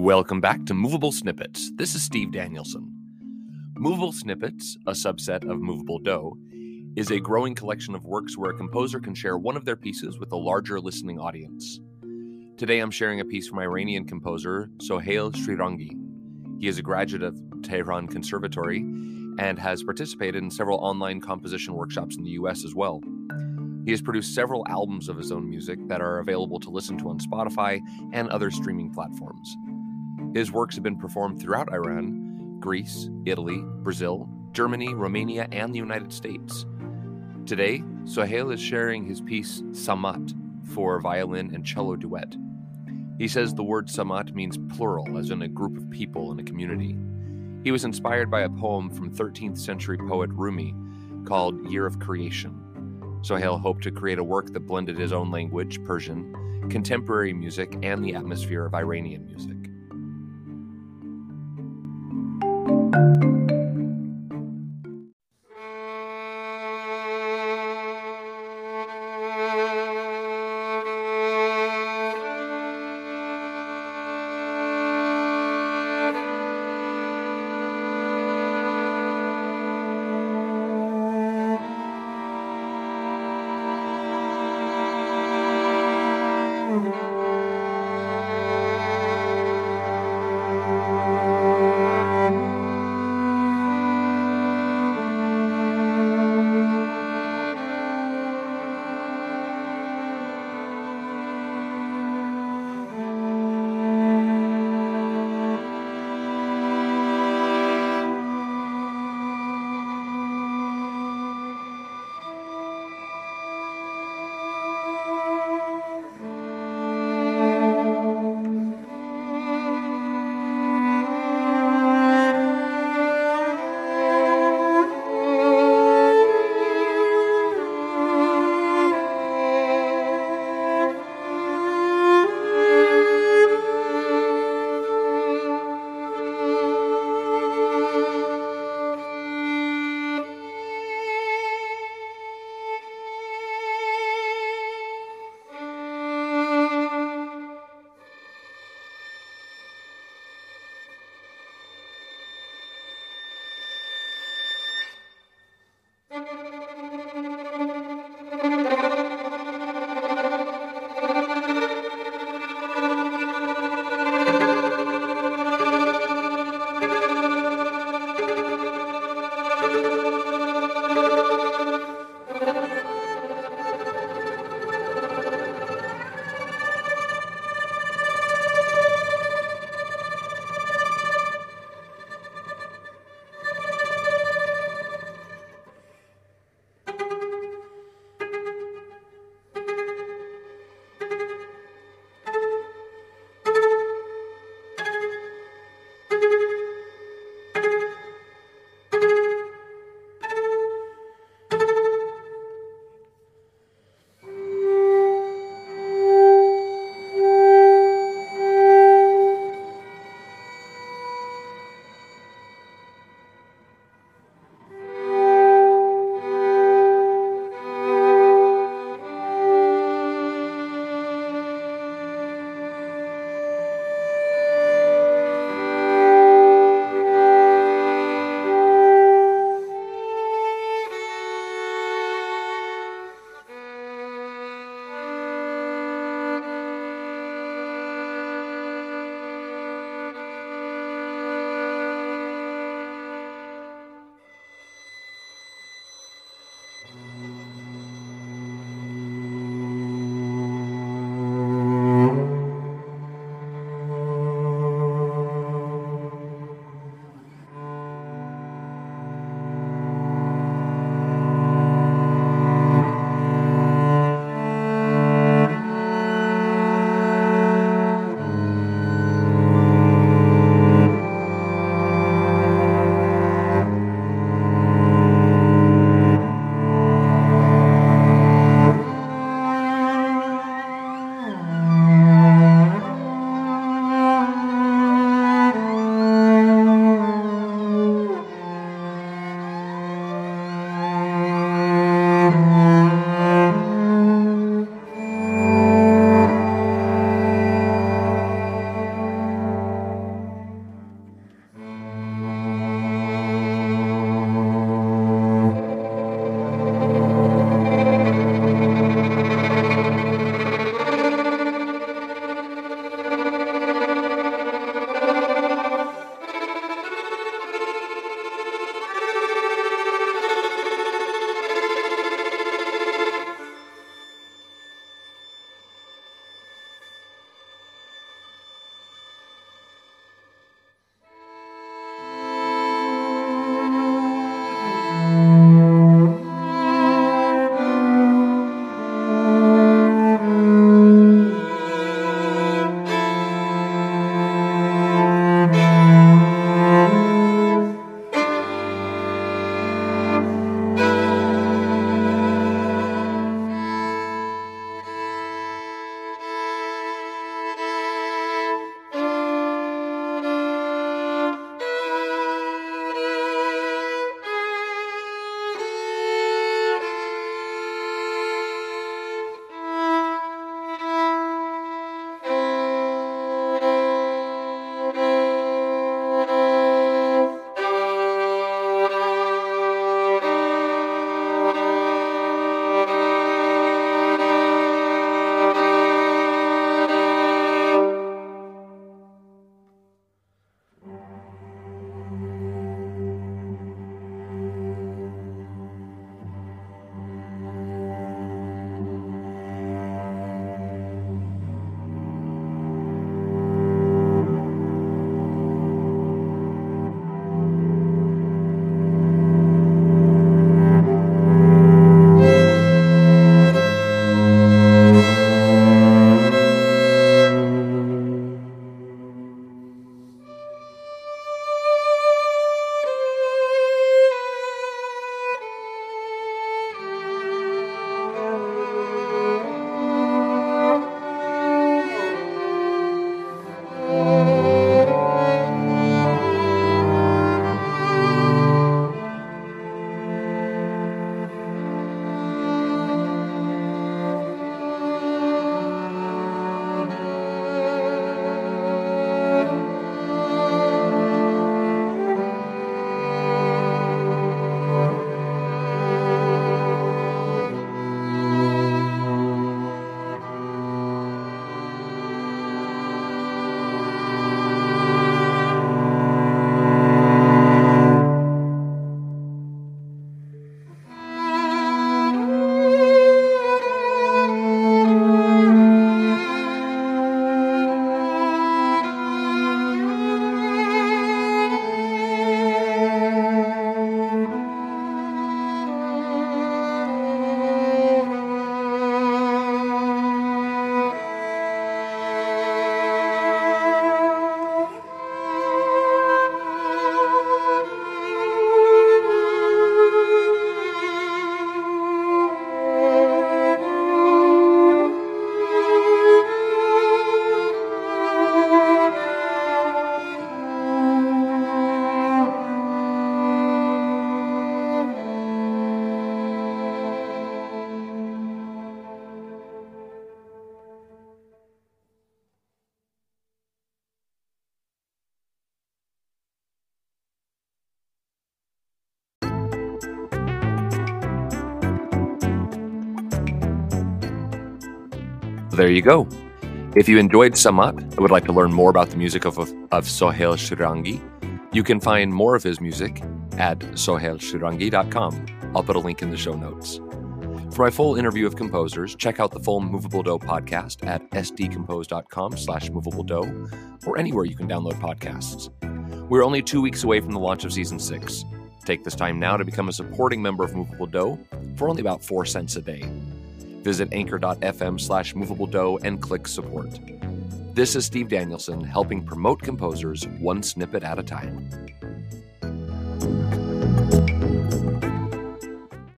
Welcome back to Movable Snippets. This is Steve Danielson. Movable Snippets, a subset of Movable Do, is a growing collection of works where a composer can share one of their pieces with a larger listening audience. Today I'm sharing a piece from Iranian composer Soheil Shirangi. He is a graduate of Tehran Conservatory and has participated in several online composition workshops in the US as well. He has produced several albums of his own music that are available to listen to on Spotify and other streaming platforms. His works have been performed throughout Iran, Greece, Italy, Brazil, Germany, Romania, and the United States. Today, Soheil is sharing his piece Samat for violin and cello duet. He says the word Samat means plural, as in a group of people in a community. He was inspired by a poem from 13th century poet Rumi called Year of Creation. Soheil hoped to create a work that blended his own language, Persian, contemporary music, and the atmosphere of Iranian music. Bye. There you go. If you enjoyed Samat and would like to learn more about the music of, of Soheil Shirangi, you can find more of his music at soheilshirangi.com. I'll put a link in the show notes. For my full interview of composers, check out the full Movable Do podcast at sdcompose.com slash movable do or anywhere you can download podcasts. We're only two weeks away from the launch of season six. Take this time now to become a supporting member of Movable Do for only about four cents a day. Visit anchor.fm slash movable do and click support. This is Steve Danielson helping promote composers one snippet at a time.